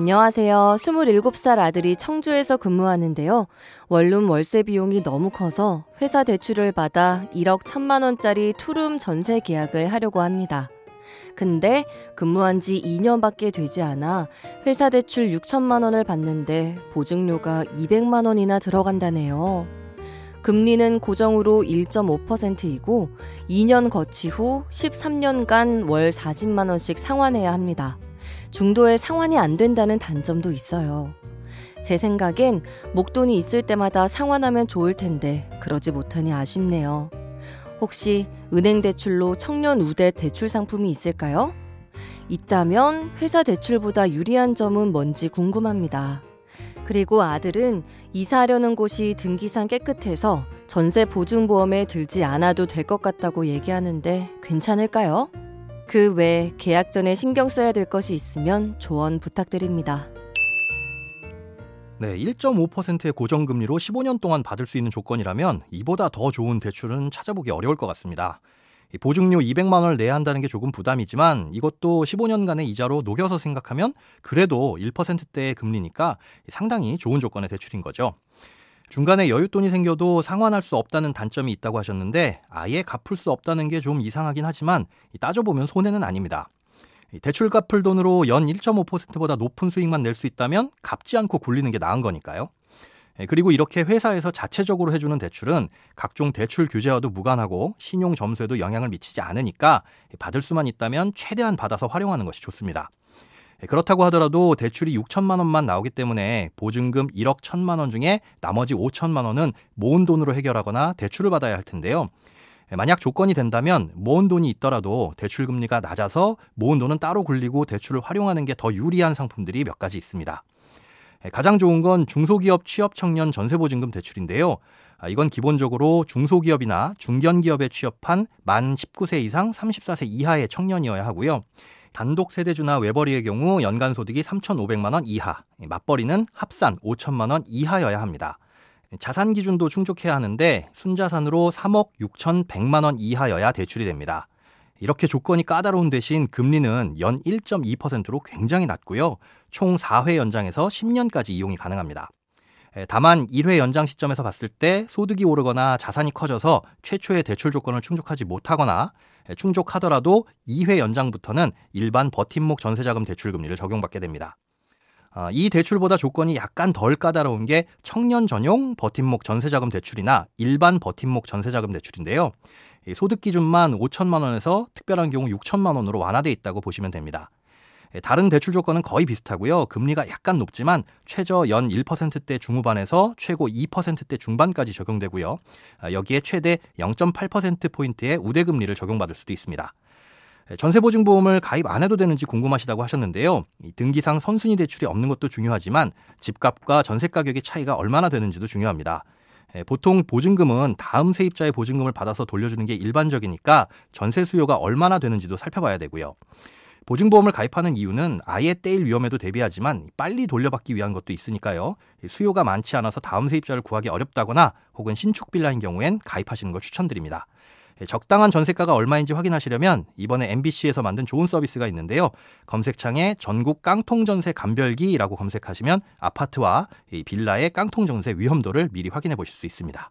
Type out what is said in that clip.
안녕하세요. 27살 아들이 청주에서 근무하는데요. 원룸 월세 비용이 너무 커서 회사 대출을 받아 1억 1천만 원짜리 투룸 전세 계약을 하려고 합니다. 근데 근무한 지 2년밖에 되지 않아 회사 대출 6천만 원을 받는데 보증료가 200만 원이나 들어간다네요. 금리는 고정으로 1.5%이고 2년 거치 후 13년간 월 40만 원씩 상환해야 합니다. 중도에 상환이 안 된다는 단점도 있어요. 제 생각엔 목돈이 있을 때마다 상환하면 좋을 텐데 그러지 못하니 아쉽네요. 혹시 은행 대출로 청년 우대 대출 상품이 있을까요? 있다면 회사 대출보다 유리한 점은 뭔지 궁금합니다. 그리고 아들은 이사하려는 곳이 등기상 깨끗해서 전세 보증보험에 들지 않아도 될 것 같다고 얘기하는데 괜찮을까요? 그 외 계약 전에 신경 써야 될 것이 있으면 조언 부탁드립니다. 네, 1.5%의 고정금리로 15년 동안 받을 수 있는 조건이라면 이보다 더 좋은 대출은 찾아보기 어려울 것 같습니다. 보증료 200만 원을 내야 한다는 게 조금 부담이지만 이것도 15년간의 이자로 녹여서 생각하면 그래도 1%대의 금리니까 상당히 좋은 조건의 대출인 거죠. 중간에 여윳돈이 생겨도 상환할 수 없다는 단점이 있다고 하셨는데 아예 갚을 수 없다는 게 좀 이상하긴 하지만 따져보면 손해는 아닙니다. 대출 갚을 돈으로 연 1.5%보다 높은 수익만 낼 수 있다면 갚지 않고 굴리는 게 나은 거니까요. 그리고 이렇게 회사에서 자체적으로 해주는 대출은 각종 대출 규제와도 무관하고 신용 점수에도 영향을 미치지 않으니까 받을 수만 있다면 최대한 받아서 활용하는 것이 좋습니다. 예, 그렇다고 하더라도 대출이 6천만 원만 나오기 때문에 보증금 1억 1천만 원 중에 나머지 5천만 원은 모은 돈으로 해결하거나 대출을 받아야 할 텐데요. 예, 만약 조건이 된다면 모은 돈이 있더라도 대출 금리가 낮아서 모은 돈은 따로 굴리고 대출을 활용하는 게 더 유리한 상품들이 몇 가지 있습니다. 예, 가장 좋은 건 중소기업 취업 청년 전세보증금 대출인데요. 아, 이건 기본적으로 중소기업이나 중견기업에 취업한 만 19세 이상 34세 이하의 청년이어야 하고요. 단독 세대주나 외벌이의 경우 연간 소득이 3,500만 원 이하, 맞벌이는 합산 5천만 원 이하여야 합니다. 자산 기준도 충족해야 하는데 순자산으로 3억 6,100만 원 이하여야 대출이 됩니다. 이렇게 조건이 까다로운 대신 금리는 연 1.2%로 굉장히 낮고요. 총 4회 연장해서 10년까지 이용이 가능합니다. 다만 1회 연장 시점에서 봤을 때 소득이 오르거나 자산이 커져서 최초의 대출 조건을 충족하지 못하거나 충족하더라도 2회 연장부터는 일반 버팀목 전세자금 대출 금리를 적용받게 됩니다. 아, 이 대출보다 조건이 약간 덜 까다로운 게 청년 전용 버팀목 전세자금 대출이나 일반 버팀목 전세자금 대출인데요. 소득 기준만 5천만 원에서 특별한 경우 6천만 원으로 완화돼 있다고 보시면 됩니다. 예, 다른 대출 조건은 거의 비슷하고요. 금리가 약간 높지만 최저 연 1%대 중후반에서 최고 2%대 중반까지 적용되고요. 아, 여기에 최대 0.8%포인트의 우대금리를 적용받을 수도 있습니다. 예, 전세보증보험을 가입 안 해도 되는지 궁금하시다고 하셨는데요. 등기상 선순위 대출이 없는 것도 중요하지만 집값과 전세 가격의 차이가 얼마나 되는지도 중요합니다. 예, 보통 보증금은 다음 세입자의 보증금을 받아서 돌려주는 게 일반적이니까 전세 수요가 얼마나 되는지도 살펴봐야 되고요. 보증보험을 가입하는 이유는 아예 떼일 위험에도 대비하지만 빨리 돌려받기 위한 것도 있으니까요. 수요가 많지 않아서 다음 세입자를 구하기 어렵다거나 혹은 신축 빌라인 경우엔 가입하시는 걸 추천드립니다. 예, 적당한 전세가가 얼마인지 확인하시려면 이번에 MBC에서 만든 좋은 서비스가 있는데요. 검색창에 전국 깡통 전세 감별기라고 검색하시면 아파트와 빌라의 깡통 전세 위험도를 미리 확인해 보실 수 있습니다.